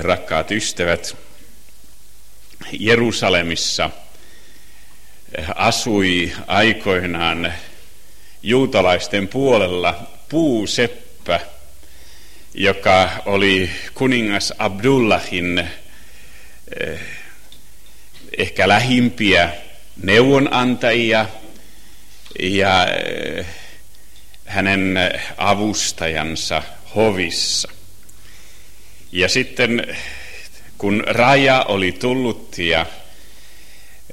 rakkaat ystävät, Jerusalemissa asui aikoinaan juutalaisten puolella puuseppä, joka oli kuningas Abdullahin eh, ehkä lähimpiä neuvonantajia ja eh, hänen avustajansa hovissa. Ja sitten kun raja oli tullut ja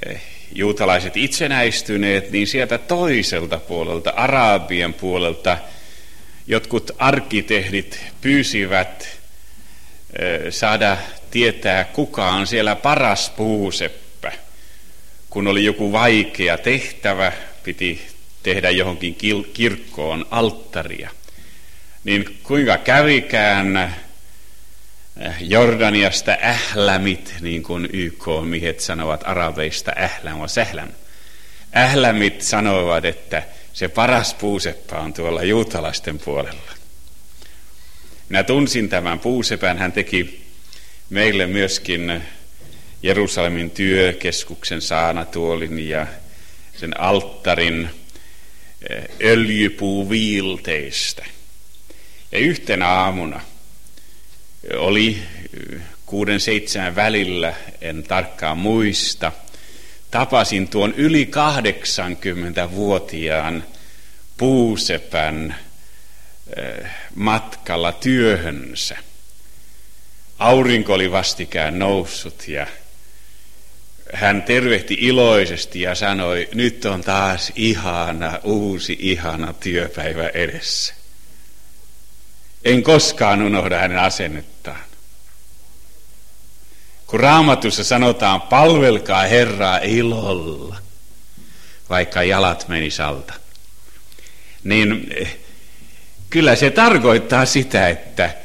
eh, juutalaiset itsenäistyneet, niin sieltä toiselta puolelta, Arabian puolelta, jotkut arkkitehdit pyysivät eh, saada tietää, kuka on siellä paras puuseppä. Kun oli joku vaikea tehtävä, piti tehdä johonkin kirkkoon alttaria. Niin kuinka kävikään, Jordaniasta ählämit, niin kuin YK-miehet sanovat arabeista ählän ja sählän. Ählämit sanoivat, että se paras puuseppa on tuolla juutalaisten puolella. Minä tunsin tämän puusepän, hän teki meille myöskin Jerusalemin työkeskuksen saanatuolin ja sen alttarin äh, öljypuuviilteistä. Ja yhtenä aamuna – oli kuuden seitsemän välillä, en tarkkaan muista. Tapasin tuon yli 80-vuotiaan puusepän eh, matkalla työhönsä. Aurinko oli vastikään noussut ja hän tervehti iloisesti ja sanoi, nyt on taas ihana, uusi ihana työpäivä edessä. En koskaan unohda hänen asennettaan. Kun raamatussa sanotaan, palvelkaa Herraa ilolla, vaikka jalat meni alta, niin eh, kyllä se tarkoittaa sitä, että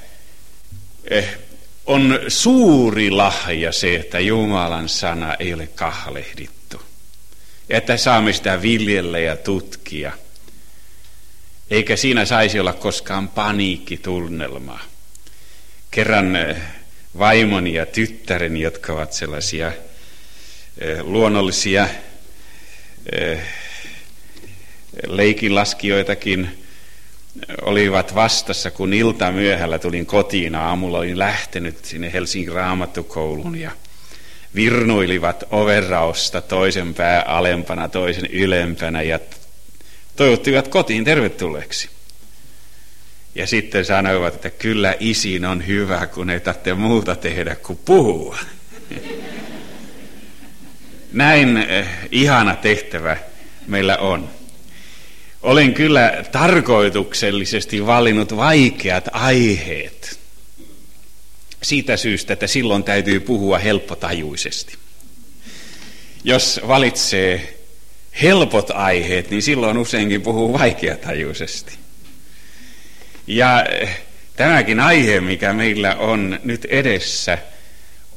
eh, on suuri lahja se, että Jumalan sana ei ole kahlehdittu. Että saamme sitä viljellä ja tutkia – eikä siinä saisi olla koskaan paniikkitunnelmaa. Kerran eh, vaimoni ja tyttäreni, jotka ovat sellaisia eh, luonnollisia eh, leikinlaskijoitakin, olivat vastassa, kun ilta myöhällä tulin kotiin. Aamulla olin lähtenyt sinne Helsingin raamattukouluun ja virnuilivat overrausta toisen pää alempana, toisen ylempänä ja toivottivat kotiin tervetulleeksi. Ja sitten sanoivat, että kyllä isin on hyvä, kun ei tarvitse muuta tehdä kuin puhua. Näin eh, ihana tehtävä meillä on. Olen kyllä tarkoituksellisesti valinnut vaikeat aiheet. Siitä syystä, että silloin täytyy puhua helppotajuisesti. Jos valitsee helpot aiheet, niin silloin useinkin puhuu vaikeatajuisesti. Ja eh, tämäkin aihe, mikä meillä on nyt edessä,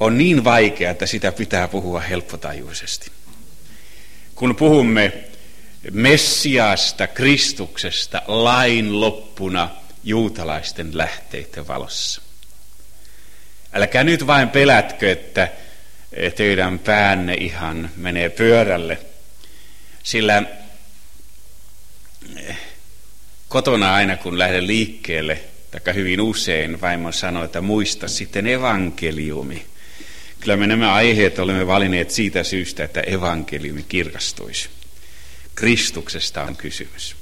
on niin vaikea, että sitä pitää puhua helppotajuisesti. Kun puhumme Messiaasta, Kristuksesta, lain loppuna juutalaisten lähteiden valossa. Älkää nyt vain pelätkö, että teidän päänne ihan menee pyörälle – sillä eh, kotona aina kun lähden liikkeelle, tai hyvin usein vaimo sanoo, että muista sitten evankeliumi. Kyllä me nämä aiheet olemme valinneet siitä syystä, että evankeliumi kirkastuisi. Kristuksesta on kysymys.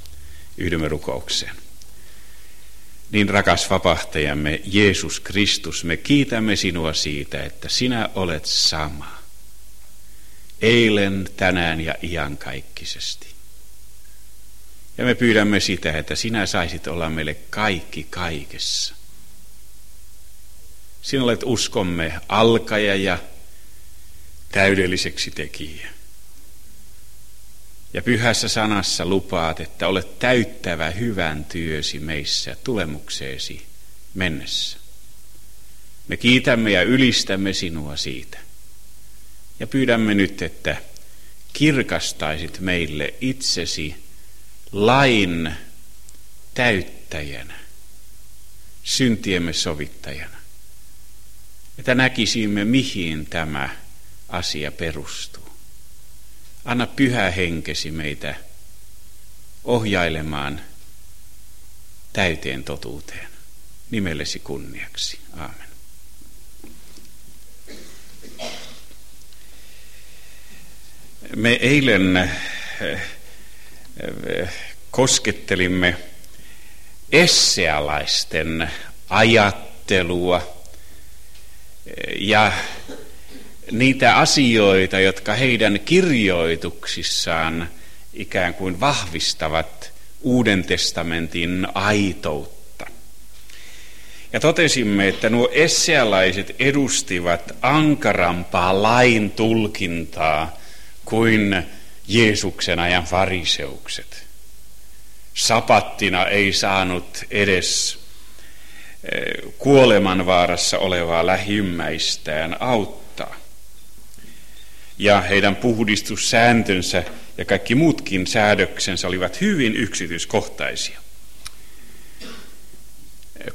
Yhdymme rukoukseen. Niin rakas vapahtajamme Jeesus Kristus, me kiitämme sinua siitä, että sinä olet sama eilen, tänään ja iankaikkisesti. Ja me pyydämme sitä, että sinä saisit olla meille kaikki kaikessa. Sinä olet uskomme alkaja ja täydelliseksi tekijä. Ja pyhässä sanassa lupaat, että olet täyttävä hyvän työsi meissä tulemukseesi mennessä. Me kiitämme ja ylistämme sinua siitä. Ja pyydämme nyt, että kirkastaisit meille itsesi lain täyttäjänä, syntiemme sovittajana. että näkisimme, mihin tämä asia perustuu. Anna pyhä henkesi meitä ohjailemaan täyteen totuuteen. Nimellesi kunniaksi. Aamen. Me eilen eh, eh, koskettelimme essealaisten ajattelua ja niitä asioita, jotka heidän kirjoituksissaan ikään kuin vahvistavat Uuden testamentin aitoutta. Ja totesimme, että nuo essealaiset edustivat ankarampaa lain tulkintaa kuin Jeesuksen ajan fariseukset. Sapattina ei saanut edes eh, kuolemanvaarassa olevaa lähimmäistään auttaa. Ja heidän puhdistussääntönsä ja kaikki muutkin säädöksensä olivat hyvin yksityiskohtaisia.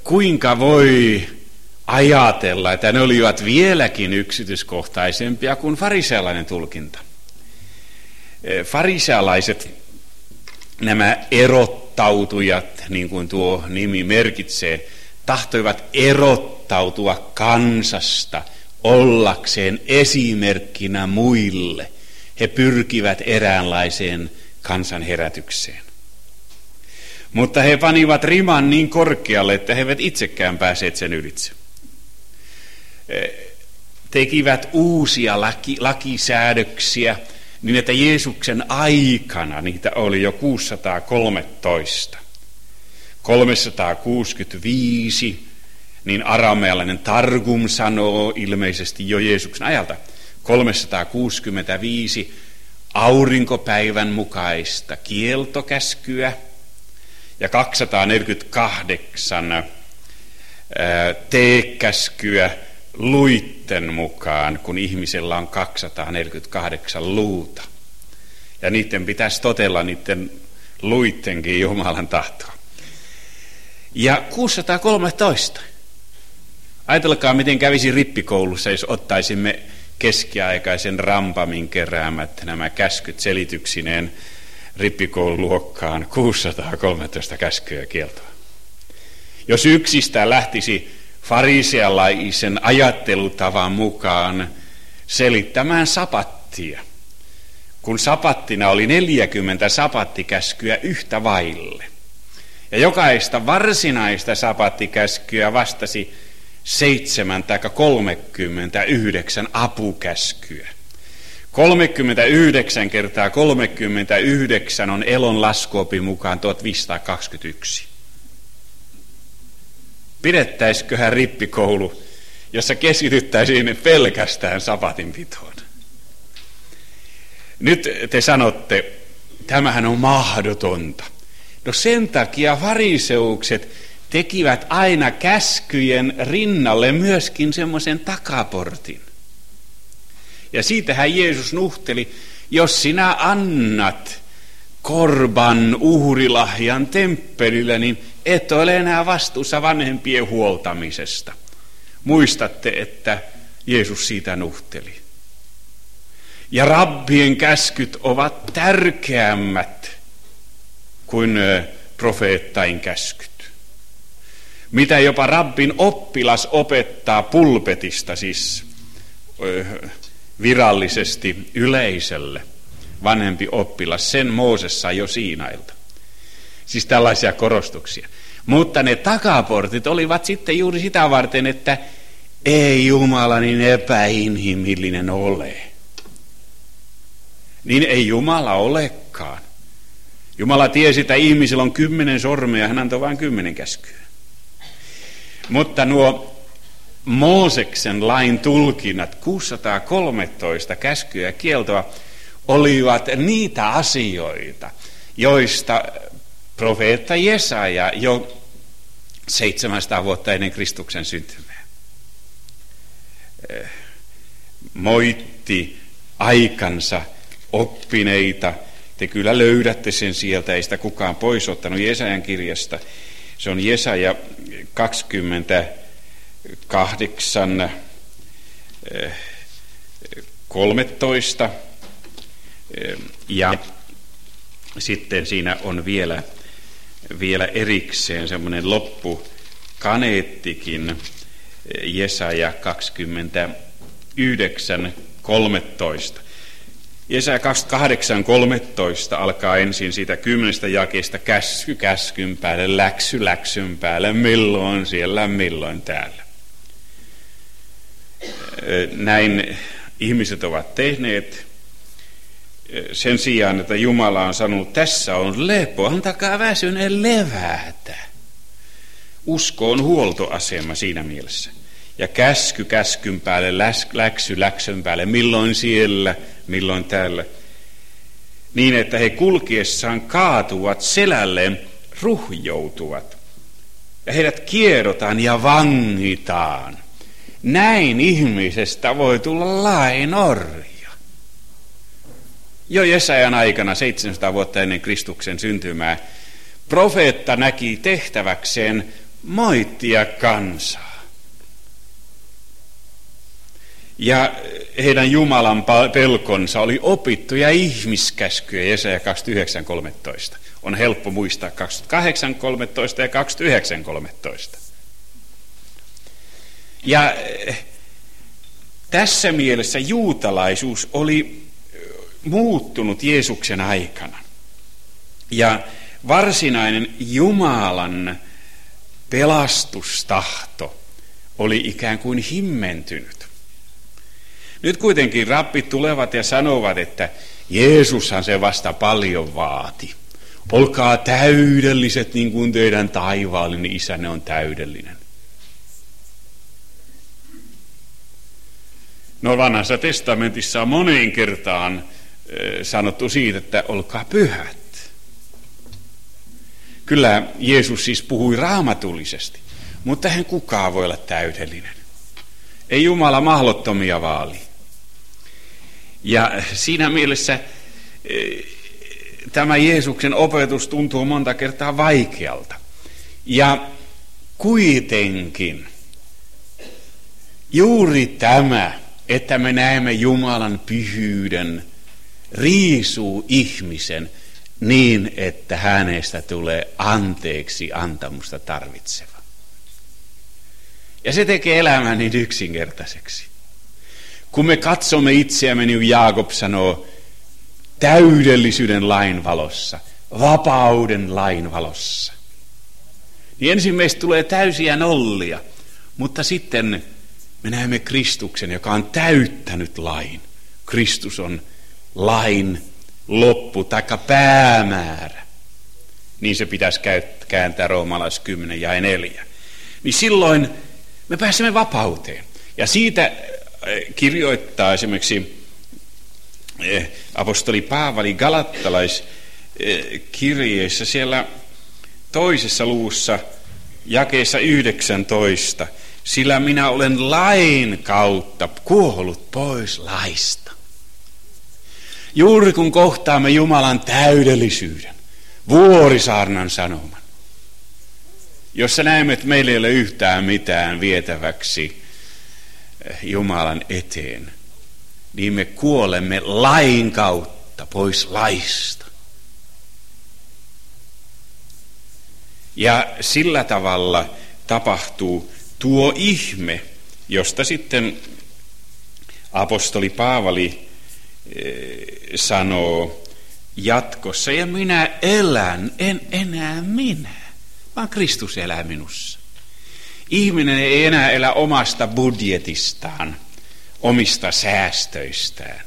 Kuinka voi ajatella, että ne olivat vieläkin yksityiskohtaisempia kuin farisealainen tulkinta? Farisealaiset nämä erottautujat, niin kuin tuo nimi merkitsee, tahtoivat erottautua kansasta ollakseen esimerkkinä muille. He pyrkivät eräänlaiseen kansanherätykseen. Mutta he panivat riman niin korkealle, että he eivät itsekään pääseet sen ylitse. Tekivät uusia laki, lakisäädöksiä, niin että Jeesuksen aikana niitä oli jo 613. 365, niin aramealainen Targum sanoo ilmeisesti jo Jeesuksen ajalta. 365 aurinkopäivän mukaista kieltokäskyä ja 248 teekäskyä luitten mukaan, kun ihmisellä on 248 luuta. Ja niiden pitäisi totella niiden luittenkin Jumalan tahtoa. Ja 613. Ajatelkaa, miten kävisi rippikoulussa, jos ottaisimme keskiaikaisen rampamin keräämät nämä käskyt selityksineen rippikoululuokkaan 613 käskyä kieltoa. Jos yksistään lähtisi farisealaisen ajattelutavan mukaan selittämään sapattia, kun sapattina oli 40 sapattikäskyä yhtä vaille. Ja jokaista varsinaista sapattikäskyä vastasi 7 tai 39 apukäskyä. 39 kertaa 39 on elon laskuopin mukaan 1521 pidettäisiköhän rippikoulu, jossa keskityttäisiin pelkästään sapatinpitoon. Nyt te sanotte, tämähän on mahdotonta. No sen takia fariseukset tekivät aina käskyjen rinnalle myöskin semmoisen takaportin. Ja siitähän Jeesus nuhteli, jos sinä annat korban uhrilahjan temppelillä, niin et ole enää vastuussa vanhempien huoltamisesta. Muistatte, että Jeesus siitä nuhteli. Ja rabbien käskyt ovat tärkeämmät kuin profeettain käskyt. Mitä jopa rabbin oppilas opettaa pulpetista, siis virallisesti yleisölle, vanhempi oppilas, sen Moosessa jo Siinailta. Siis tällaisia korostuksia. Mutta ne takaportit olivat sitten juuri sitä varten, että ei Jumala niin epäinhimillinen ole. Niin ei Jumala olekaan. Jumala tiesi, että ihmisillä on kymmenen sormea, hän antoi vain kymmenen käskyä. Mutta nuo Mooseksen lain tulkinnat, 613 käskyä ja kieltoa, olivat niitä asioita, joista profeetta Jesaja jo 700 vuotta ennen Kristuksen syntymää eh, moitti aikansa oppineita. Te kyllä löydätte sen sieltä, ei sitä kukaan pois ottanut Jesajan kirjasta. Se on Jesaja 28 13. Ja sitten siinä on vielä, vielä erikseen semmoinen loppu kaneettikin, Jesaja 29, 13. Jesaja 28, 13 alkaa ensin siitä kymmenestä jakeesta käsky käskyn päälle, läksy läksyn päälle, milloin siellä, milloin täällä. Näin ihmiset ovat tehneet sen sijaan, että Jumala on sanonut, tässä on lepo, antakaa väsyneen levätä. Usko on huoltoasema siinä mielessä. Ja käsky käskyn päälle, läksy läksyn päälle, milloin siellä, milloin täällä. Niin, että he kulkiessaan kaatuvat selälleen, ruhjoutuvat. Ja heidät kierrotaan ja vangitaan. Näin ihmisestä voi tulla lainorja. Jo Jesajan aikana, 700 vuotta ennen Kristuksen syntymää, profeetta näki tehtäväkseen moittia kansaa. Ja heidän Jumalan pelkonsa oli opittuja ihmiskäskyjä, Jesaja 29.13. On helppo muistaa 28.13 ja 29.13. Ja eh, tässä mielessä juutalaisuus oli muuttunut Jeesuksen aikana. Ja varsinainen Jumalan pelastustahto oli ikään kuin himmentynyt. Nyt kuitenkin rappit tulevat ja sanovat, että Jeesushan se vasta paljon vaati. Olkaa täydelliset niin kuin teidän taivaallinen isänne on täydellinen. No vanhassa testamentissa on moneen kertaan sanottu siitä, että olkaa pyhät. Kyllä Jeesus siis puhui raamatullisesti, mutta hän kukaan voi olla täydellinen. Ei Jumala mahlottomia vaali. Ja siinä mielessä tämä Jeesuksen opetus tuntuu monta kertaa vaikealta. Ja kuitenkin juuri tämä että me näemme Jumalan pyhyyden, riisuu ihmisen niin, että hänestä tulee anteeksi antamusta tarvitseva. Ja se tekee elämän niin yksinkertaiseksi. Kun me katsomme itseämme, niin Jaakob sanoo, täydellisyyden lain valossa, vapauden lain valossa. Niin ensin meistä tulee täysiä nollia, mutta sitten me näemme Kristuksen, joka on täyttänyt lain. Kristus on lain loppu tai päämäärä. Niin se pitäisi kääntää roomalais 10 ja 4. Niin silloin me pääsemme vapauteen. Ja siitä äh, kirjoittaa esimerkiksi äh, apostoli Paavali Galattalaiskirjeessä siellä toisessa luussa jakeessa 19 sillä minä olen lain kautta kuollut pois laista. Juuri kun kohtaamme Jumalan täydellisyyden, vuorisaarnan sanoman, jossa näemme, että meillä ei ole yhtään mitään vietäväksi Jumalan eteen, niin me kuolemme lain kautta pois laista. Ja sillä tavalla tapahtuu tuo ihme, josta sitten apostoli Paavali eh, sanoo jatkossa, ja minä elän, en enää minä, vaan Kristus elää minussa. Ihminen ei enää elä omasta budjetistaan, omista säästöistään,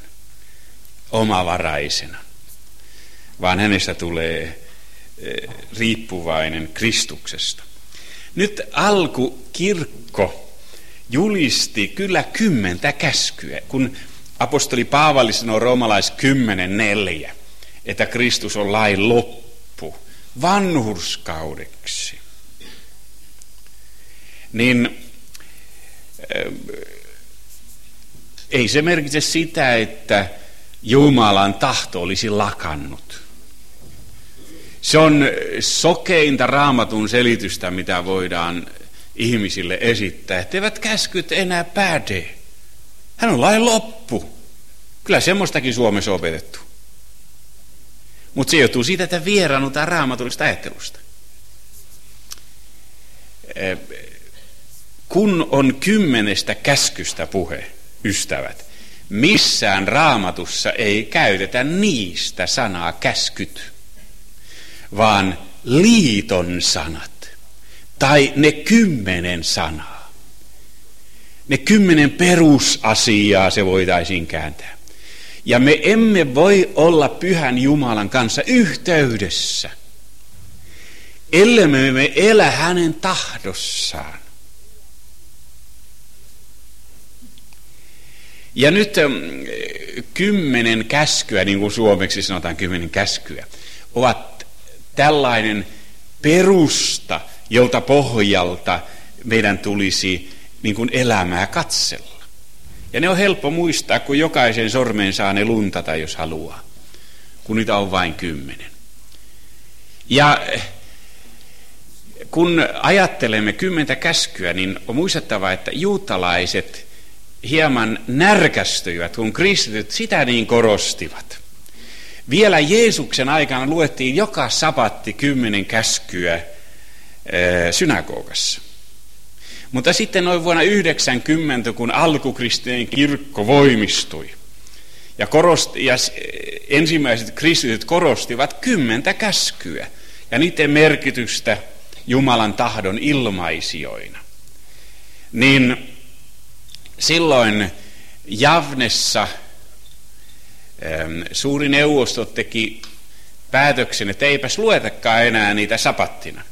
omavaraisena, vaan hänestä tulee eh, riippuvainen Kristuksesta. Nyt alkukirkko julisti kyllä kymmentä käskyä, kun apostoli Paavali sanoo roomalais 10.4, että Kristus on lain loppu vanhurskaudeksi. Niin äh, ei se merkitse sitä, että Jumalan tahto olisi lakannut. Se on sokeinta raamatun selitystä, mitä voidaan ihmisille esittää, etteivät käskyt enää päde. Hän on lain loppu. Kyllä semmoistakin Suomessa on opetettu. Mutta se johtuu siitä, että vieraannutaan raamatullista ajattelusta. Kun on kymmenestä käskystä puhe, ystävät, missään raamatussa ei käytetä niistä sanaa käskyt, vaan liiton sanat tai ne kymmenen sanaa. Ne kymmenen perusasiaa se voitaisiin kääntää. Ja me emme voi olla pyhän Jumalan kanssa yhteydessä, ellei me elä hänen tahdossaan. Ja nyt ähm, kymmenen käskyä, niin kuin suomeksi sanotaan kymmenen käskyä, ovat tällainen perusta, jolta pohjalta meidän tulisi niin kuin elämää katsella. Ja ne on helppo muistaa, kun jokaisen sormeen saa ne luntata, jos haluaa, kun niitä on vain kymmenen. Ja kun ajattelemme kymmentä käskyä, niin on muistettava, että juutalaiset hieman närkästyivät, kun kristityt sitä niin korostivat. Vielä Jeesuksen aikana luettiin joka sapatti kymmenen käskyä synagogassa. Mutta sitten noin vuonna 90, kun alkukristinen kirkko voimistui, ja, korosti, ja ensimmäiset kristityt korostivat kymmentä käskyä ja niiden merkitystä Jumalan tahdon ilmaisijoina, niin silloin Javnessa suuri neuvosto teki päätöksen, että eipäs luetakaan enää niitä sapattina.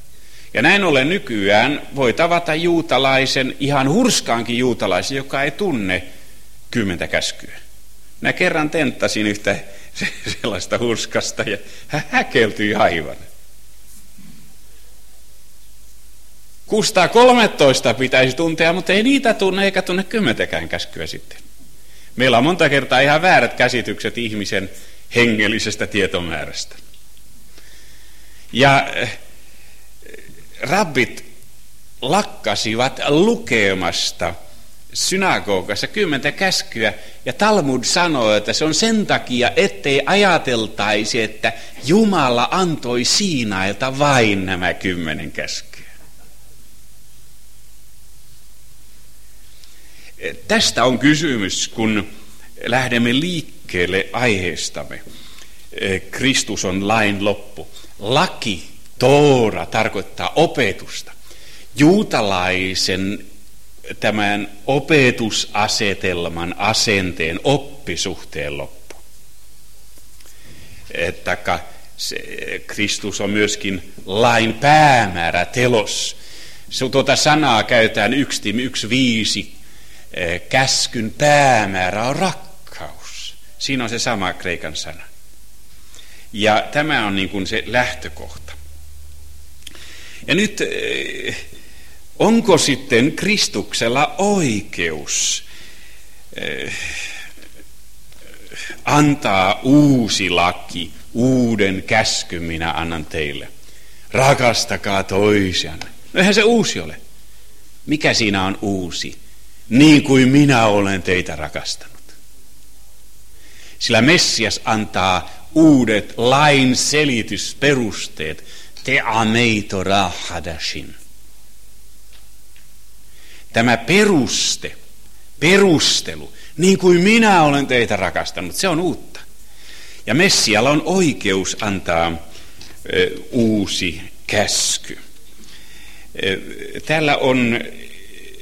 Ja näin ollen nykyään voi tavata juutalaisen, ihan hurskaankin juutalaisen, joka ei tunne kymmentä käskyä. Mä kerran tenttasin yhtä sellaista hurskasta ja hän häkeltyi aivan. 613 pitäisi tuntea, mutta ei niitä tunne eikä tunne kymmentäkään käskyä sitten. Meillä on monta kertaa ihan väärät käsitykset ihmisen hengellisestä tietomäärästä. Ja eh, rabbit lakkasivat lukemasta synagogassa kymmentä käskyä, ja Talmud sanoo, että se on sen takia, ettei ajateltaisi, että Jumala antoi Siinailta vain nämä kymmenen käskyä. Tästä on kysymys, kun lähdemme liikkeelle aiheestamme. Kristus on lain loppu. Laki, Toora, tarkoittaa opetusta. Juutalaisen tämän opetusasetelman, asenteen, oppisuhteen loppu. Se, Kristus on myöskin lain päämäärä, telos. Tuota sanaa käytetään yksi, yksi viisi Eh, käskyn päämäärä on rakkaus. Siinä on se sama kreikan sana. Ja tämä on niin kuin se lähtökohta. Ja nyt eh, onko sitten Kristuksella oikeus eh, antaa uusi laki, uuden käskyn minä annan teille. Rakastakaa toisianne. No eihän se uusi ole. Mikä siinä on uusi? niin kuin minä olen teitä rakastanut. Sillä Messias antaa uudet lain selitysperusteet. Te ameito rahadashin. Tämä peruste, perustelu, niin kuin minä olen teitä rakastanut, se on uutta. Ja Messialla on oikeus antaa ö, uusi käsky. Täällä on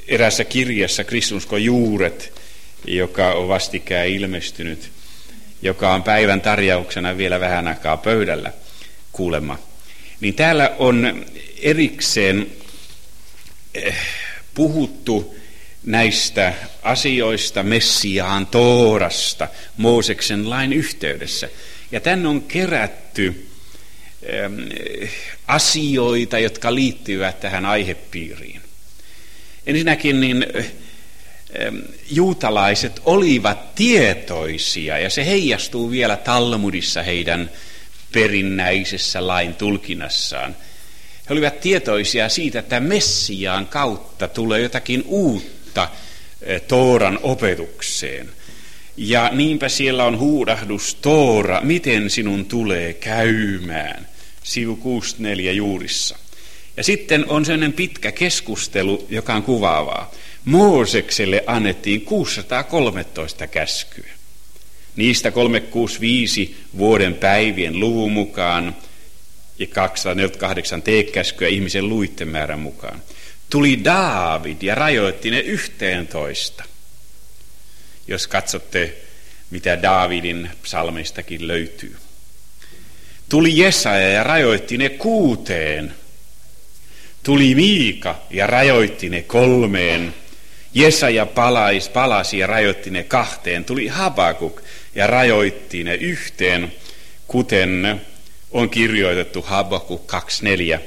erässä kirjassa Kristuskon juuret, joka on vastikään ilmestynyt, joka on päivän tarjauksena vielä vähän aikaa pöydällä kuulemma. Niin täällä on erikseen eh, puhuttu näistä asioista Messiaan Toorasta Mooseksen lain yhteydessä. Ja tänne on kerätty asioita, jotka liittyvät tähän aihepiiriin. Ensinnäkin niin juutalaiset olivat tietoisia, ja se heijastuu vielä Talmudissa heidän perinnäisessä lain tulkinnassaan. He olivat tietoisia siitä, että Messiaan kautta tulee jotakin uutta eh, Tooran opetukseen. Ja niinpä siellä on huudahdus Toora, miten sinun tulee käymään, sivu 64 juurissa. Ja sitten on sellainen pitkä keskustelu, joka on kuvaavaa. Moosekselle annettiin 613 käskyä. Niistä 365 vuoden päivien luvun mukaan ja 248 teekäskyä ihmisen luitten määrän mukaan. Tuli Daavid ja rajoitti ne yhteentoista. Jos katsotte, mitä Daavidin psalmeistakin löytyy. Tuli Jesaja ja rajoitti ne kuuteen. Tuli Miika ja rajoitti ne kolmeen. Jesaja palais, palasi ja rajoitti ne kahteen. Tuli Habakuk ja rajoitti ne yhteen, kuten on kirjoitettu Habakuk 2.4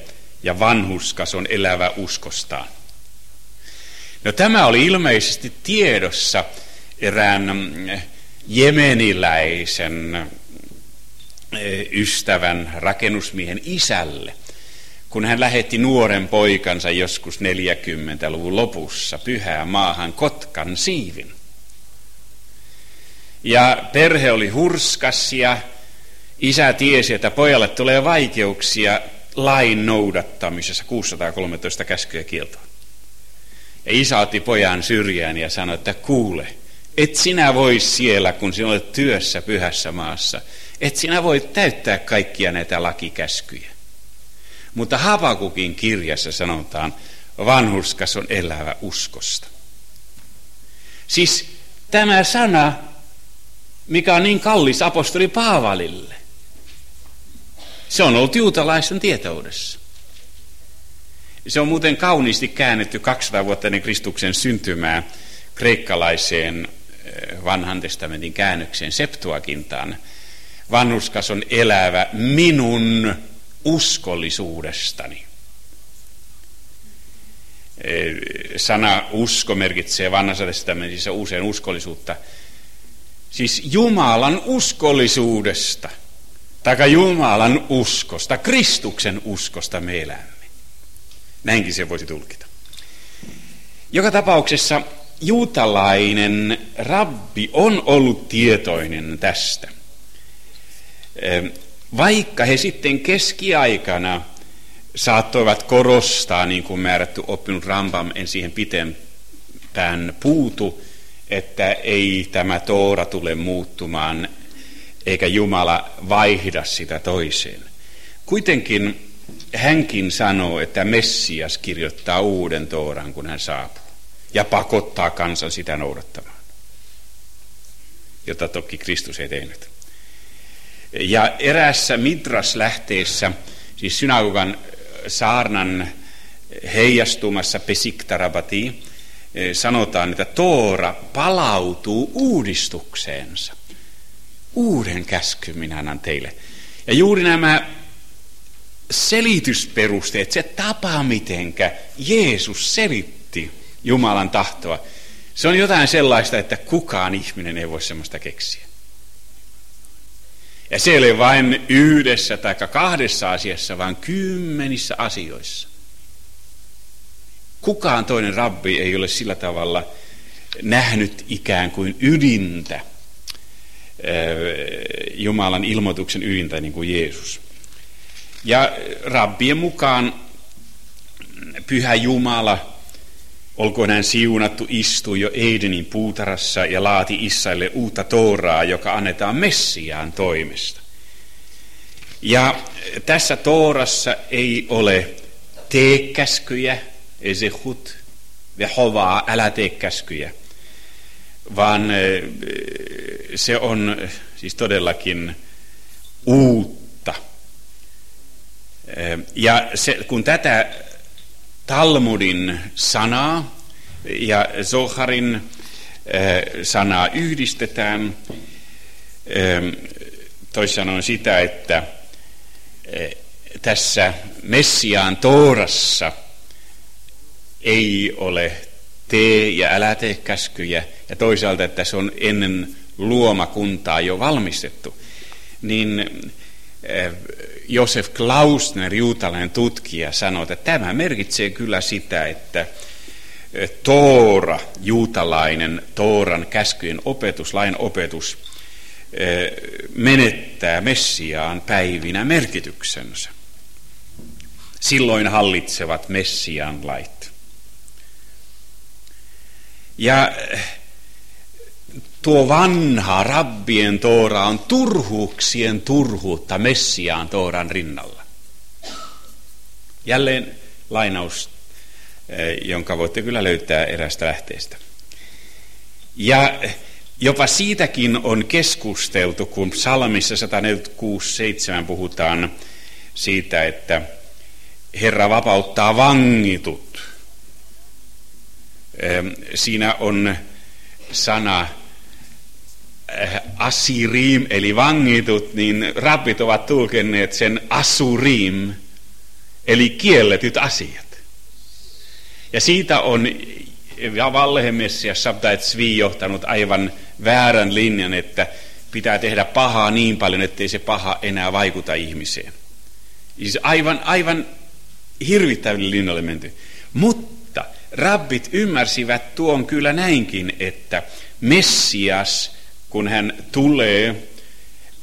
ja vanhuskas on elävä uskostaan. No tämä oli ilmeisesti tiedossa erään mm, jemeniläisen eh, ystävän rakennusmiehen isälle, kun hän lähetti nuoren poikansa joskus 40-luvun lopussa pyhään maahan Kotkan siivin. Ja perhe oli hurskas ja isä tiesi, että pojalle tulee vaikeuksia lain noudattamisessa 613 käskyä kieltoa. Ja isä otti pojan syrjään ja sanoi, että kuule, et sinä voi siellä, kun sinä olet työssä pyhässä maassa, et sinä voi täyttää kaikkia näitä lakikäskyjä. Mutta Habakukin kirjassa sanotaan, vanhurskas on elävä uskosta. Siis tämä sana, mikä on niin kallis apostoli Paavalille, se on ollut juutalaisten tietoudessa. Se on muuten kauniisti käännetty 200 vuotta ennen Kristuksen syntymää kreikkalaiseen eh, vanhan testamentin käännökseen Septuagintaan. Vanhuskas on elävä minun uskollisuudestani. Eh, sana usko merkitsee vanhassa testamentissa usein uskollisuutta. Siis Jumalan uskollisuudesta – tai Jumalan uskosta, Kristuksen uskosta me elämme. Näinkin se voisi tulkita. Joka tapauksessa juutalainen rabbi on ollut tietoinen tästä. Vaikka he sitten keskiaikana saattoivat korostaa, niin kuin määrätty oppinut Rambam, en siihen pitempään puutu, että ei tämä Toora tule muuttumaan eikä Jumala vaihda sitä toiseen. Kuitenkin hänkin sanoo, että Messias kirjoittaa uuden Tooran, kun hän saapuu, ja pakottaa kansan sitä noudattamaan, jota toki Kristus ei tehnyt. Ja erässä Midras-lähteessä, siis synagogan saarnan heijastumassa Pesiktarabati, sanotaan, että Toora palautuu uudistukseensa uuden käskyn minä annan teille. Ja juuri nämä selitysperusteet, se tapa mitenkä Jeesus selitti Jumalan tahtoa, se on jotain sellaista, että kukaan ihminen ei voi sellaista keksiä. Ja se ei ole vain yhdessä tai kahdessa asiassa, vaan kymmenissä asioissa. Kukaan toinen rabbi ei ole sillä tavalla nähnyt ikään kuin ydintä Jumalan ilmoituksen ydintä niin kuin Jeesus. Ja rabbien mukaan pyhä Jumala, olkoon hän siunattu, istui jo Edenin puutarassa ja laati Israelille uutta Tooraa, joka annetaan Messiaan toimesta. Ja tässä Toorassa ei ole teekäskyjä, esehut, hovaa, älä tee käskyjä, vaan se on siis todellakin uutta. Ja se, kun tätä Talmudin sanaa ja Zoharin sanaa yhdistetään, toisin sanoen sitä, että tässä Messiaan Toorassa ei ole tee ja älä tee käskyjä, ja toisaalta, että se on ennen luomakuntaa jo valmistettu, niin eh, Josef Klausner, juutalainen tutkija, sanoi, että tämä merkitsee kyllä sitä, että Toora, juutalainen Tooran käskyjen opetus, lain opetus, menettää Messiaan päivinä merkityksensä. Silloin hallitsevat Messiaan lait. Ja tuo vanha rabbien toora on turhuuksien turhuutta Messiaan tooran rinnalla. Jälleen lainaus, jonka voitte kyllä löytää erästä lähteestä. Ja Jopa siitäkin on keskusteltu, kun psalmissa 146.7 puhutaan siitä, että Herra vapauttaa vangitut. Siinä on sana äh, asirim, eli vangitut, niin rabbit ovat tulkenneet sen asurim, eli kielletyt asiat. Ja siitä on Vallehemessias Sabdait Svi johtanut aivan väärän linjan, että pitää tehdä pahaa niin paljon, ettei se paha enää vaikuta ihmiseen. Siis aivan, aivan hirvittäville linjalle menty. Mutta rabbit ymmärsivät tuon kyllä näinkin, että Messias, kun hän tulee,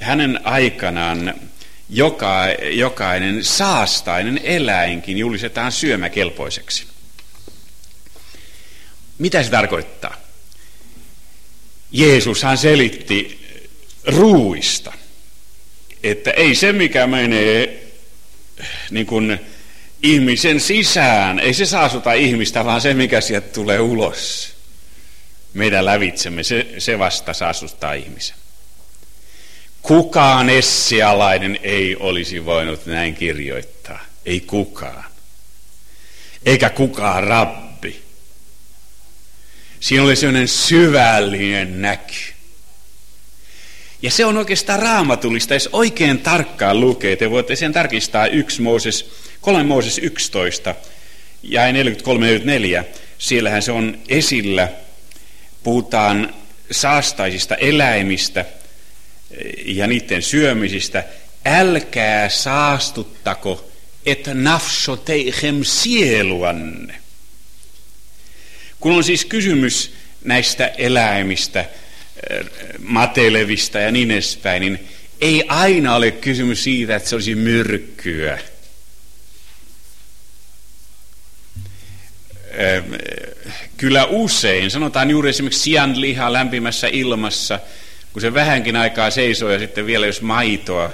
hänen aikanaan joka, jokainen saastainen eläinkin julistetaan syömäkelpoiseksi. Mitä se tarkoittaa? Jeesushan selitti ruuista, että ei se mikä menee niin kuin ihmisen sisään, ei se saasuta ihmistä, vaan se mikä sieltä tulee ulos meidän lävitsemme, se, se vasta saastuttaa ihmisen. Kukaan essialainen ei olisi voinut näin kirjoittaa. Ei kukaan. Eikä kukaan rabbi. Siinä oli sellainen syvällinen näky. Ja se on oikeastaan raamatullista, jos oikein tarkkaan lukee. Te voitte sen tarkistaa 1 Mooses, 3 Mooses 11 ja 43-44. Siellähän se on esillä. Puhutaan saastaisista eläimistä ja niiden syömisistä. Älkää saastuttako, et nafsoteichem sieluanne. Kun on siis kysymys näistä eläimistä, matelevista ja niin edespäin, niin ei aina ole kysymys siitä, että se olisi myrkkyä. Kyllä usein, sanotaan juuri esimerkiksi sianliha lämpimässä ilmassa, kun se vähänkin aikaa seisoo ja sitten vielä jos maitoa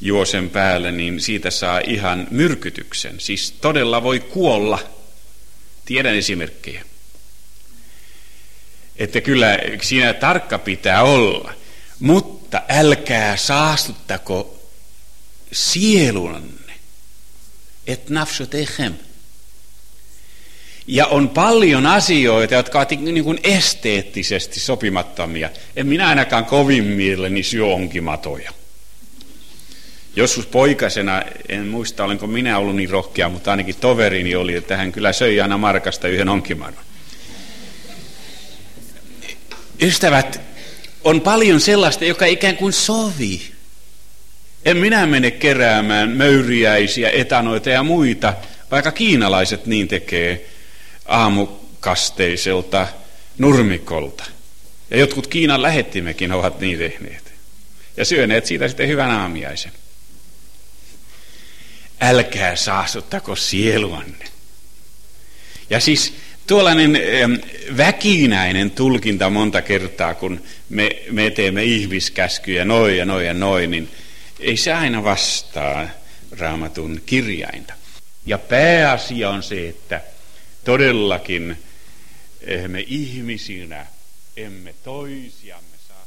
juo sen päälle, niin siitä saa ihan myrkytyksen. Siis todella voi kuolla. Tiedän esimerkkejä että kyllä siinä tarkka pitää olla. Mutta älkää saastuttako sielunne, et nafsotechem. Ja on paljon asioita, jotka ovat niin kuin esteettisesti sopimattomia. En minä ainakaan kovin mielelläni syö onkimatoja. Joskus poikasena, en muista olenko minä ollut niin rohkea, mutta ainakin toverini oli, että hän kyllä söi aina markasta yhden onkimadon. Ystävät, on paljon sellaista, joka ikään kuin sovi. En minä mene keräämään möyriäisiä, etanoita ja muita, vaikka kiinalaiset niin tekee aamukasteiselta nurmikolta. Ja jotkut Kiinan lähettimekin ovat niin tehneet. Ja syöneet siitä sitten hyvän aamiaisen. Älkää saastuttako sieluanne. Ja siis tuollainen väkinäinen tulkinta monta kertaa, kun me, me teemme ihmiskäskyjä noin ja noin ja noin, niin ei se aina vastaa raamatun kirjainta. Ja pääasia on se, että todellakin me ihmisinä emme toisiamme saa.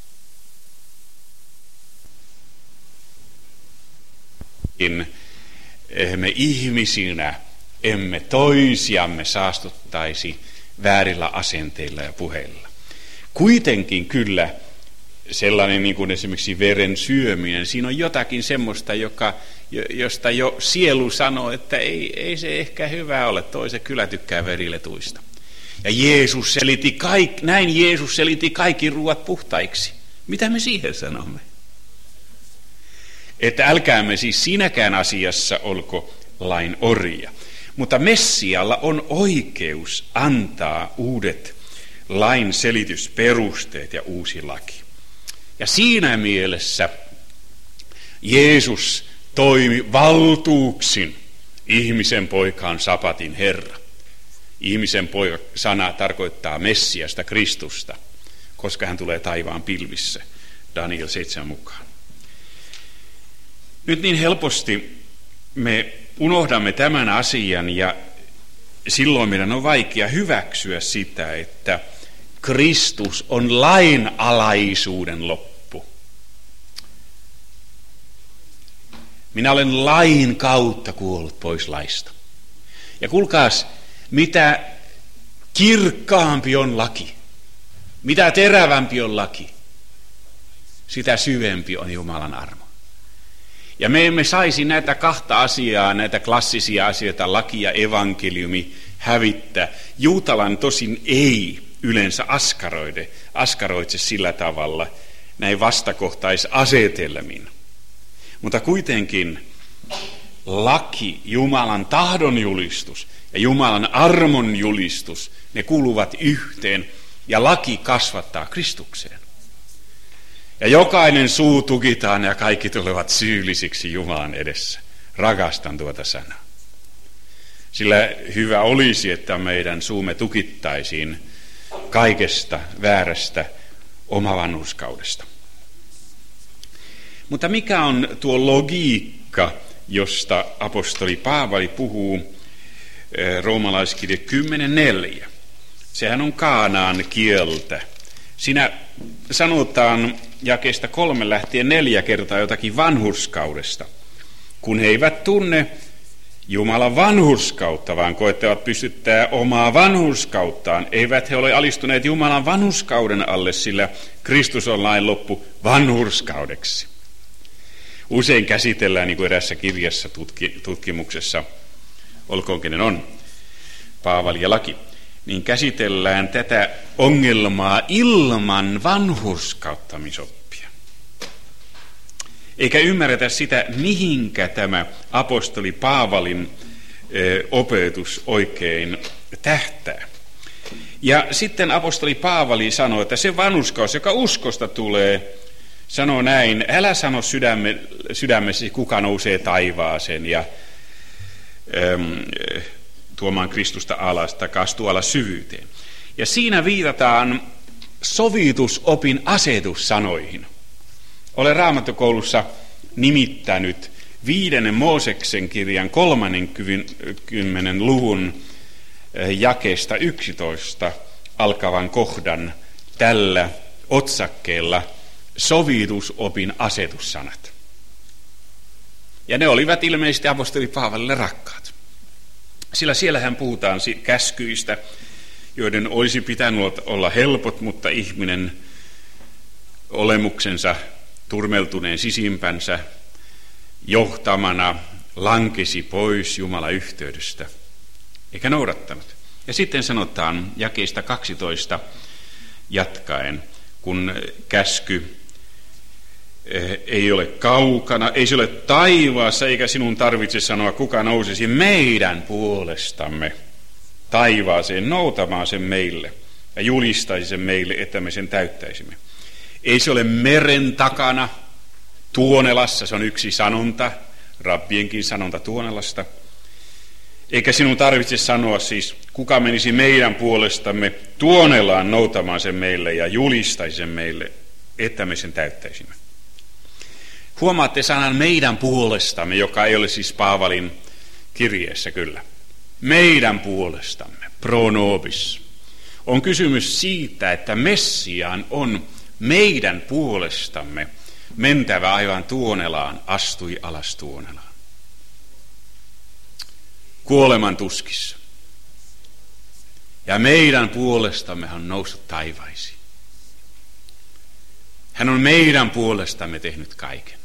Me ihmisinä emme toisiamme saastuttaisi väärillä asenteilla ja puheilla. Kuitenkin kyllä sellainen niin kuin esimerkiksi veren syöminen, siinä on jotakin semmoista, joka, josta jo sielu sanoo, että ei, ei se ehkä hyvä ole, toiset kyllä tykkää veriletuista. Ja Jeesus selitti kaik, näin Jeesus selitti kaikki ruuat puhtaiksi. Mitä me siihen sanomme? Että älkäämme siis sinäkään asiassa olko lain orja. Mutta Messialla on oikeus antaa uudet lain selitysperusteet ja uusi laki. Ja siinä mielessä Jeesus toimi valtuuksin ihmisen poikaan sapatin Herra. Ihmisen poika sana tarkoittaa Messiasta, Kristusta, koska hän tulee taivaan pilvissä, Daniel 7 mukaan. Nyt niin helposti me unohdamme tämän asian ja silloin meidän on vaikea hyväksyä sitä, että Kristus on lainalaisuuden loppu. Minä olen lain kautta kuollut pois laista. Ja kuulkaas, mitä kirkkaampi on laki, mitä terävämpi on laki, sitä syvempi on Jumalan armo. Ja me emme saisi näitä kahta asiaa, näitä klassisia asioita, laki ja evankeliumi, hävittää. Juutalan tosin ei yleensä askaroide, askaroitse sillä tavalla näin vastakohtaisasetelmin. Mutta kuitenkin laki, Jumalan tahdon julistus ja Jumalan armon julistus, ne kuuluvat yhteen ja laki kasvattaa Kristukseen. Ja jokainen suu tukitaan ja kaikki tulevat syyllisiksi Jumalan edessä. Rakastan tuota sanaa. Sillä hyvä olisi, että meidän suumme tukittaisiin kaikesta väärästä omavanhuskaudesta. Mutta mikä on tuo logiikka, josta apostoli Paavali puhuu eh, roomalaiskirja 10.4? Sehän on kaanaan kieltä. Siinä sanotaan jakeesta kolme lähtien neljä kertaa jotakin vanhurskaudesta. Kun he eivät tunne Jumalan vanhurskautta, vaan koettavat pystyttää omaa vanhurskauttaan. Eivät he ole alistuneet Jumalan vanhurskauden alle, sillä Kristus on lain loppu vanhurskaudeksi. Usein käsitellään, niin kuin erässä kirjassa tutki, tutkimuksessa, olkoon kenen on, Paavali ja laki, niin käsitellään tätä ongelmaa ilman vanhurskauttamisoppia eikä ymmärretä sitä, mihinkä tämä apostoli Paavalin opetus oikein tähtää. Ja sitten apostoli Paavali sanoi, että se vanhuskaus, joka uskosta tulee, sanoo näin, älä sano sydämme, sydämesi, kuka nousee taivaaseen ja tuomaan Kristusta alas, kastua alas syvyyteen. Ja siinä viitataan sovitusopin asetussanoihin. Olen raamattokoulussa nimittänyt viidennen Mooseksen kirjan kymmenen luvun eh, jakeesta 11 alkavan kohdan tällä otsakkeella sovitusopin asetussanat. Ja ne olivat ilmeisesti apostoli Paavalille rakkaat. Sillä siellähän puhutaan käskyistä, joiden olisi pitänyt olla helpot, mutta ihminen olemuksensa turmeltuneen sisimpänsä johtamana lankesi pois Jumala yhteydestä, eikä noudattanut. Ja sitten sanotaan jakeista 12 jatkaen, kun käsky ei ole kaukana, ei se ole taivaassa, eikä sinun tarvitse sanoa, kuka nousisi meidän puolestamme taivaaseen noutamaan sen meille ja julistaisi sen meille, että me sen täyttäisimme. Ei se ole meren takana Tuonelassa, se on yksi sanonta, rabbienkin sanonta Tuonelasta. Eikä sinun tarvitse sanoa siis, kuka menisi meidän puolestamme Tuonelaan noutamaan sen meille ja julistaisi sen meille, että me sen täyttäisimme. Huomaatte sanan meidän puolestamme, joka ei ole siis Paavalin kirjeessä kyllä. Meidän puolestamme, pronobis. On kysymys siitä, että Messiaan on meidän puolestamme mentävä aivan tuonelaan, astui alas tuonelaan. Kuoleman tuskissa. Ja meidän puolestamme hän on noussut taivaisiin. Hän on meidän puolestamme tehnyt kaiken.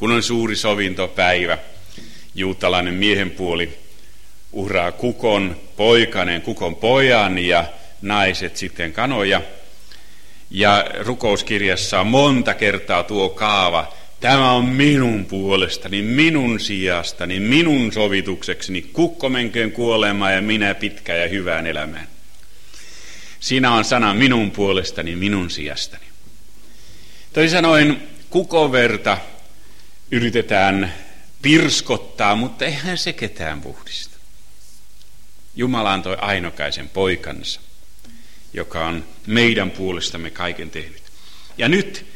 Kun on suuri sovintopäivä, juutalainen miehen puoli uhraa kukon poikanen, kukon pojan ja naiset sitten kanoja – ja rukouskirjassa on monta kertaa tuo kaava Tämä on minun puolestani, minun sijastani, minun sovituksekseni. Kukko menköön kuolemaan ja minä pitkään ja hyvään elämään. Siinä on sana minun puolestani, minun sijastani. Toisin sanoen, kukoverta yritetään pirskottaa, mutta eihän se ketään puhdista. Jumala antoi ainokaisen poikansa, joka on meidän puolestamme kaiken tehnyt. Ja nyt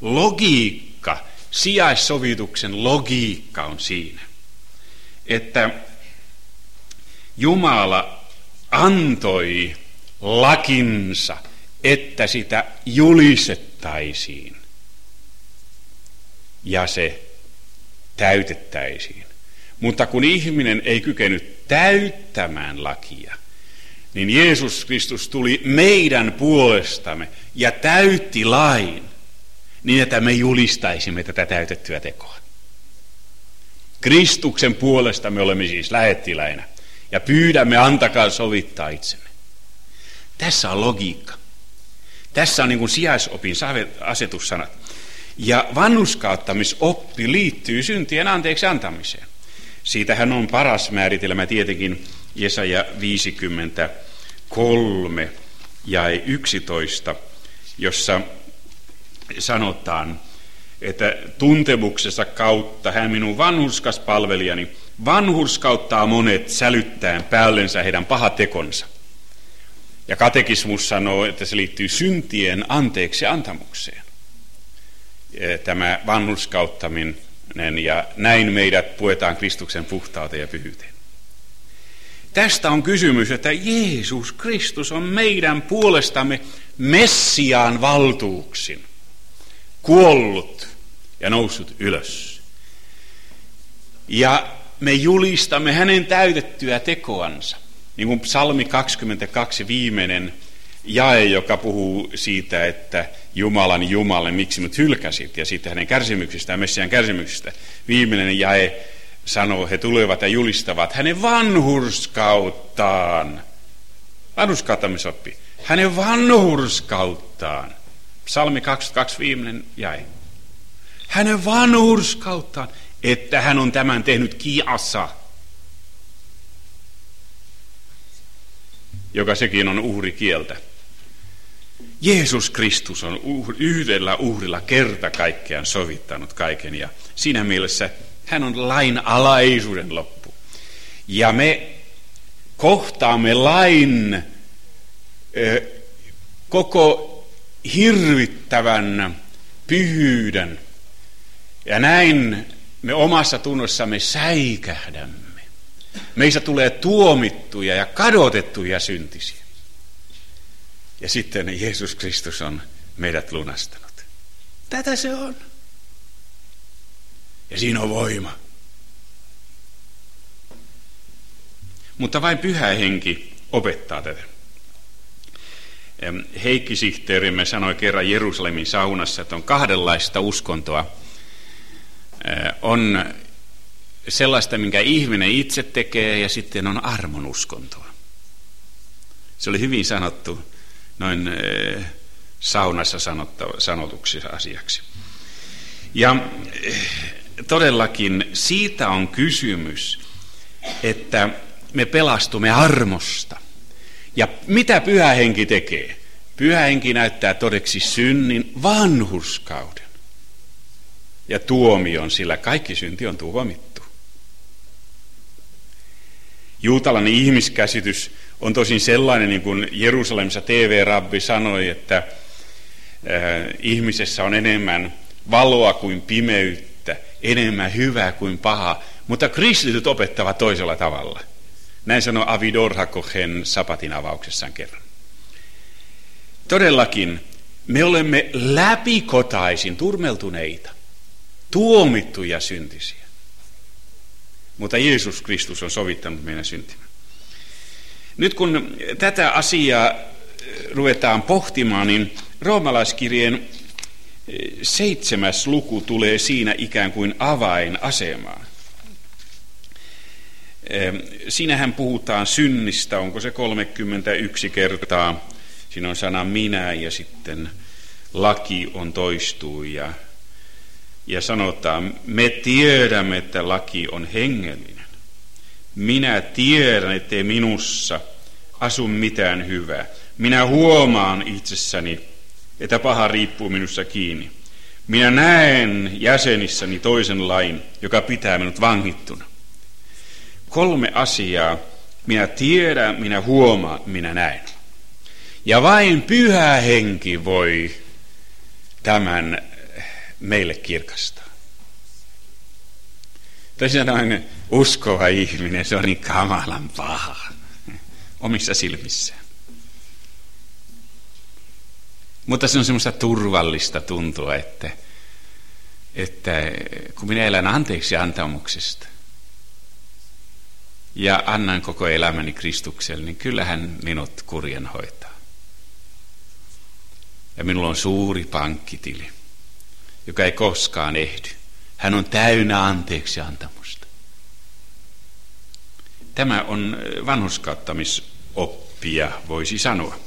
logiikka, sijaissovituksen logiikka on siinä, että Jumala antoi lakinsa, että sitä julistettaisiin ja se täytettäisiin. Mutta kun ihminen ei kykenyt täyttämään lakia, niin Jeesus Kristus tuli meidän puolestamme ja täytti lain niin, että me julistaisimme tätä täytettyä tekoa. Kristuksen puolesta me olemme siis lähettiläinä ja pyydämme antakaa sovittaa itsemme. Tässä on logiikka. Tässä on niin kuin sijaisopin asetussanat. Ja vannuskauttamisoppi liittyy syntien anteeksi antamiseen. Siitähän on paras määritelmä tietenkin Jesaja 53 ja 11, jossa sanotaan, että tuntemuksessa kautta hän minun vanhurskas palvelijani vanhurskauttaa monet sälyttäen päällensä heidän pahatekonsa. Ja katekismus sanoo, että se liittyy syntien anteeksi antamukseen. Tämä vanhurskauttaminen ja näin meidät puetaan Kristuksen puhtauteen ja pyhyyteen. Tästä on kysymys, että Jeesus Kristus on meidän puolestamme Messiaan valtuuksin kuollut ja noussut ylös. Ja me julistamme hänen täytettyä tekoansa. Niin kuin psalmi 22 viimeinen jae, joka puhuu siitä, että Jumalan Jumalle, miksi mut hylkäsit, ja sitten hänen kärsimyksistään, Messian kärsimyksistä. Viimeinen jae sanoo, he tulevat ja julistavat hänen vanhurskauttaan. Vanhurskauttamisoppi. Hänen vanhurskauttaan. Psalmi 22 viimeinen jae. Hänen vanhurskauttaan, että hän on tämän tehnyt kiassa. Joka sekin on uhrikieltä. Jeesus Kristus on yhdellä uhrilla kerta kaikkiaan sovittanut kaiken ja siinä mielessä hän on lain alaisuuden loppu. Ja me kohtaamme lain koko hirvittävän pyhyyden. Ja näin me omassa tunnossamme säikähdämme. Meistä tulee tuomittuja ja kadotettuja syntisiä. Ja sitten Jeesus Kristus on meidät lunastanut. Tätä se on. Ja siinä on voima. Mutta vain pyhä henki opettaa tätä. Heikki Sihteerimme sanoi kerran Jerusalemin saunassa, että on kahdenlaista uskontoa. On sellaista, minkä ihminen itse tekee, ja sitten on armon uskontoa. Se oli hyvin sanottu noin saunassa sanotuksi asiaksi. Ja todellakin siitä on kysymys, että me pelastumme armosta. Ja mitä pyhä henki tekee? Pyhä henki näyttää todeksi synnin vanhuskauden ja tuomion, sillä kaikki synti on tuomittu. Juutalainen ihmiskäsitys on tosin sellainen, niin kuin Jerusalemissa TV-rabbi sanoi, että äh, ihmisessä on enemmän valoa kuin pimeyttä, enemmän hyvää kuin pahaa, mutta kristityt opettavat toisella tavalla – näin sanoi Avidor Hakohen Sapatin avauksessaan kerran. Todellakin me olemme läpikotaisin turmeltuneita, tuomittuja syntisiä. Mutta Jeesus Kristus on sovittanut meidän syntimme. Nyt kun tätä asiaa eh, ruvetaan pohtimaan, niin roomalaiskirjeen eh, seitsemäs luku tulee siinä ikään kuin avainasemaan. Siinähän puhutaan synnistä, onko se 31 kertaa. Siinä on sana minä ja sitten laki on toistuu ja ja sanotaan, me tiedämme, että laki on hengellinen. Minä tiedän, ettei minussa asu mitään hyvää. Minä huomaan itsessäni, että paha riippuu minussa kiinni. Minä näen jäsenissäni toisen lain, joka pitää minut vangittuna. Kolme asiaa. Minä tiedän, minä huomaan, minä näen. Ja vain pyhä henki voi tämän meille kirkastaa. Tosiaan uskova ihminen, se on niin kamalan paha omissa silmissään. Mutta se on semmoista turvallista tuntua, että, että kun minä elän anteeksi antamuksesta ja annan koko elämäni Kristukselle, niin kyllähän minut kurjen hoitaa. Ja minulla on suuri pankkitili, joka ei koskaan ehdy. Hän on täynnä anteeksi antamusta. Tämä on vanhuskauttamisoppia, voisi sanoa.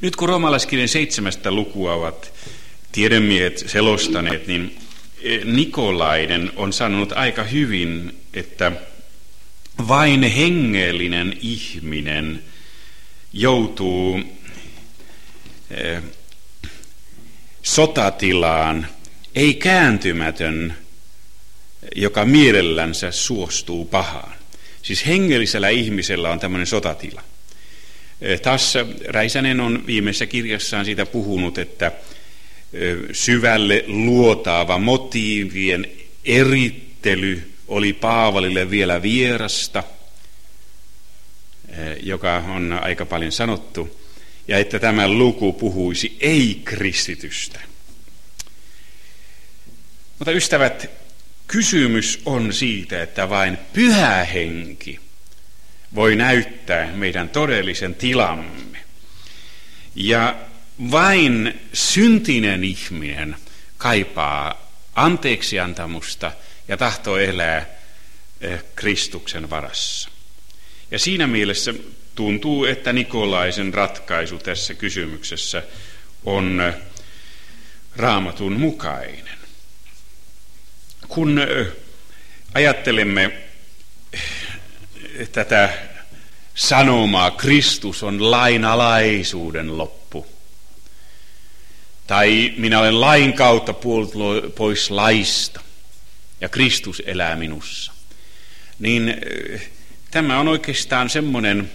Nyt kun roomalaiskirjan seitsemästä lukua ovat tiedemiehet selostaneet, niin e, Nikolainen on sanonut aika hyvin, että vain hengellinen ihminen joutuu e, sotatilaan, ei kääntymätön, joka mielellänsä suostuu pahaan. Siis hengellisellä ihmisellä on tämmöinen sotatila. Taas Räisänen on viimeisessä kirjassaan siitä puhunut, että syvälle luotaava motiivien erittely oli Paavalille vielä vierasta, joka on aika paljon sanottu, ja että tämä luku puhuisi ei-kristitystä. Mutta ystävät, kysymys on siitä, että vain pyhä henki voi näyttää meidän todellisen tilamme. Ja vain syntinen ihminen kaipaa anteeksiantamusta ja tahtoo elää eh, Kristuksen varassa. Ja siinä mielessä tuntuu, että Nikolaisen ratkaisu tässä kysymyksessä on eh, raamatun mukainen. Kun eh, ajattelemme tätä sanomaa, Kristus on lainalaisuuden loppu. Tai minä olen lain kautta pois laista ja Kristus elää minussa. Niin eh, tämä on oikeastaan semmoinen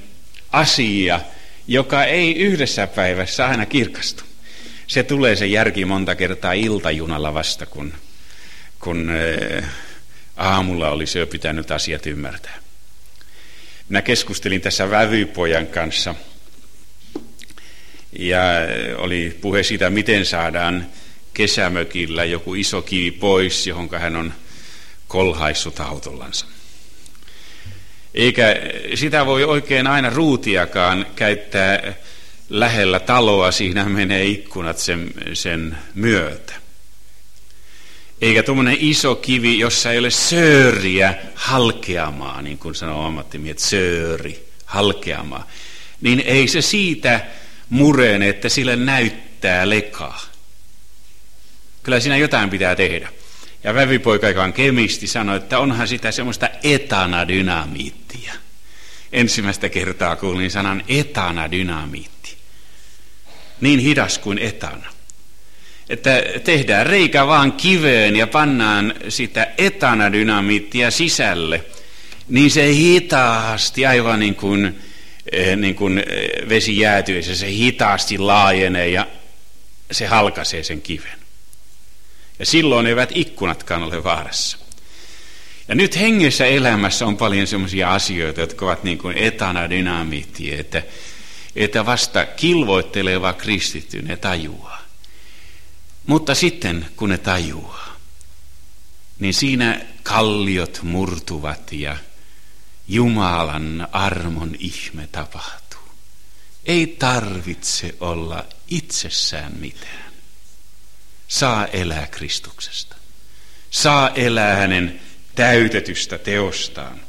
asia, joka ei yhdessä päivässä aina kirkastu. Se tulee se järki monta kertaa iltajunalla vasta, kun, kun eh, aamulla olisi jo pitänyt asiat ymmärtää. Minä keskustelin tässä vävypojan kanssa ja oli puhe siitä, miten saadaan kesämökillä joku iso kivi pois, johon hän on kolhaissut autollansa. Eikä sitä voi oikein aina ruutiakaan käyttää lähellä taloa, siinä menee ikkunat sen, sen myötä eikä tuommoinen iso kivi, jossa ei ole sööriä halkeamaa, niin kuin sanoo ammattimiehet, sööri, halkeamaa, niin ei se siitä murene, että sille näyttää lekaa. Kyllä siinä jotain pitää tehdä. Ja vävipoika, joka on kemisti, sanoi, että onhan sitä semmoista etanadynamiittia. Ensimmäistä kertaa kuulin sanan etanadynamiitti. Niin hidas kuin etana että tehdään reikä vaan kiveen ja pannaan sitä etanadynamiittia sisälle, niin se hitaasti, aivan niin kuin, eh, niin kuin eh, vesi jäätyessä, se hitaasti laajenee ja se halkaisee sen kiven. Ja silloin eivät ikkunatkaan ole vaarassa. Ja nyt hengessä elämässä on paljon sellaisia asioita, jotka ovat niin kuin etanadynamiittia, että, että vasta kilvoitteleva kristitty ne tajuaa. Mutta sitten kun ne tajuaa, niin siinä kalliot murtuvat ja Jumalan armon ihme tapahtuu. Ei tarvitse olla itsessään mitään. Saa elää Kristuksesta. Saa elää hänen täytetystä teostaan.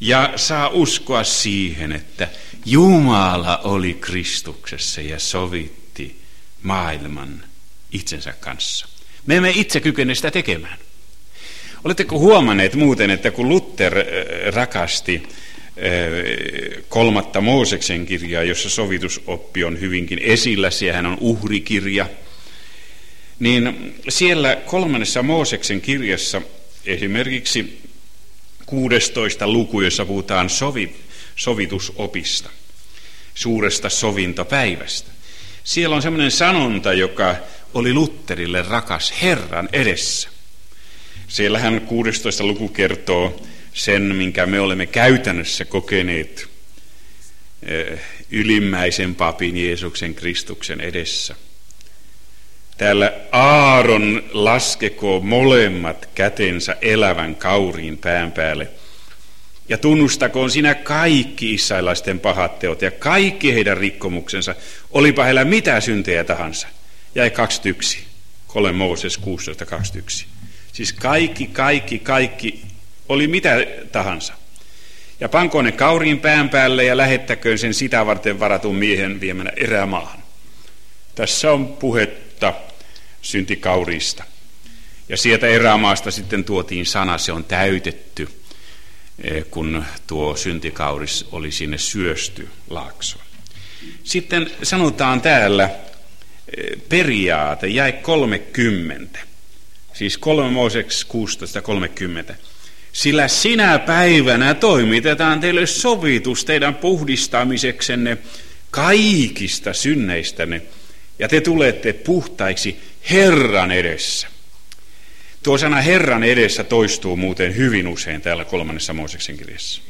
Ja saa uskoa siihen, että Jumala oli Kristuksessa ja sovitti maailman itsensä kanssa. Me emme itse kykene sitä tekemään. Oletteko huomanneet muuten, että kun Luther äh, rakasti äh, kolmatta Mooseksen kirjaa, jossa sovitusoppi on hyvinkin esillä, siellä on uhrikirja, niin siellä kolmannessa Mooseksen kirjassa esimerkiksi 16 luku, jossa puhutaan sovi, sovitusopista, suuresta sovintopäivästä. Siellä on semmoinen sanonta, joka oli Lutterille rakas Herran edessä. Siellähän 16 luku kertoo sen, minkä me olemme käytännössä kokeneet eh, ylimmäisen papin Jeesuksen Kristuksen edessä. Täällä Aaron laskeko molemmat kätensä elävän kauriin pään päälle ja tunnustakoon sinä kaikki israelaisten pahat teot ja kaikki heidän rikkomuksensa, olipa heillä mitä syntejä tahansa. Jäi 21, 3 Mooses 16.21. Siis kaikki, kaikki, kaikki, oli mitä tahansa. Ja pankoon ne kauriin pään päälle ja lähettäköön sen sitä varten varatun miehen viemänä erämaahan. Tässä on puhetta syntikauriista. Ja sieltä erämaasta sitten tuotiin sana, se on täytetty, eh, kun tuo syntikauris oli sinne syösty laaksoon. Sitten sanotaan täällä periaate, jäi 30. Siis 3 Mooseksi 16.30. Sillä sinä päivänä toimitetaan teille sovitus teidän puhdistamiseksenne kaikista synneistänne, ja te tulette puhtaiksi Herran edessä. Tuo sana Herran edessä toistuu muuten hyvin usein täällä kolmannessa Mooseksen kirjassa.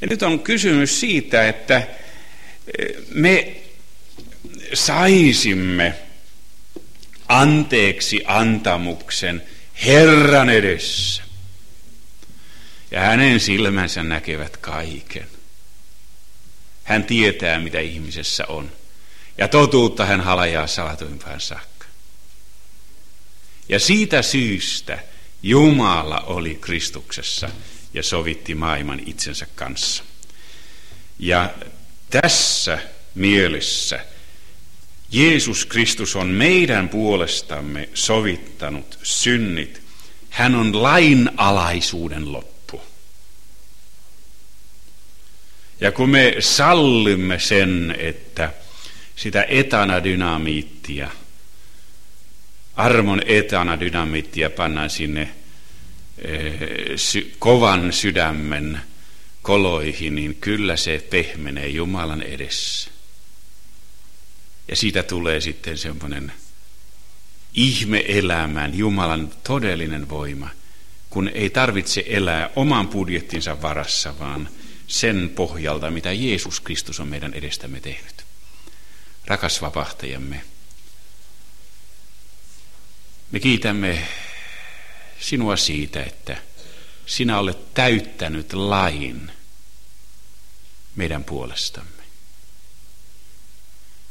Ja nyt on kysymys siitä, että eh, me saisimme anteeksi antamuksen Herran edessä. Ja hänen silmänsä näkevät kaiken. Hän tietää, mitä ihmisessä on. Ja totuutta hän halajaa salatuimpaan saakka. Ja siitä syystä Jumala oli Kristuksessa ja sovitti maailman itsensä kanssa. Ja tässä mielessä Jeesus Kristus on meidän puolestamme sovittanut synnit. Hän on lainalaisuuden loppu. Ja kun me sallimme sen, että sitä etanadynamiittia, armon etanadynamiittia pannaan sinne eh, kovan sydämen koloihin, niin kyllä se pehmenee Jumalan edessä. Ja siitä tulee sitten semmoinen ihme-elämään Jumalan todellinen voima, kun ei tarvitse elää oman budjettinsa varassa, vaan sen pohjalta, mitä Jeesus Kristus on meidän edestämme tehnyt. Rakas vapahtajamme, me kiitämme sinua siitä, että sinä olet täyttänyt lain meidän puolestamme.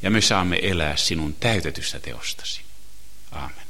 Ja me saamme elää sinun täytetystä teostasi. Aamen.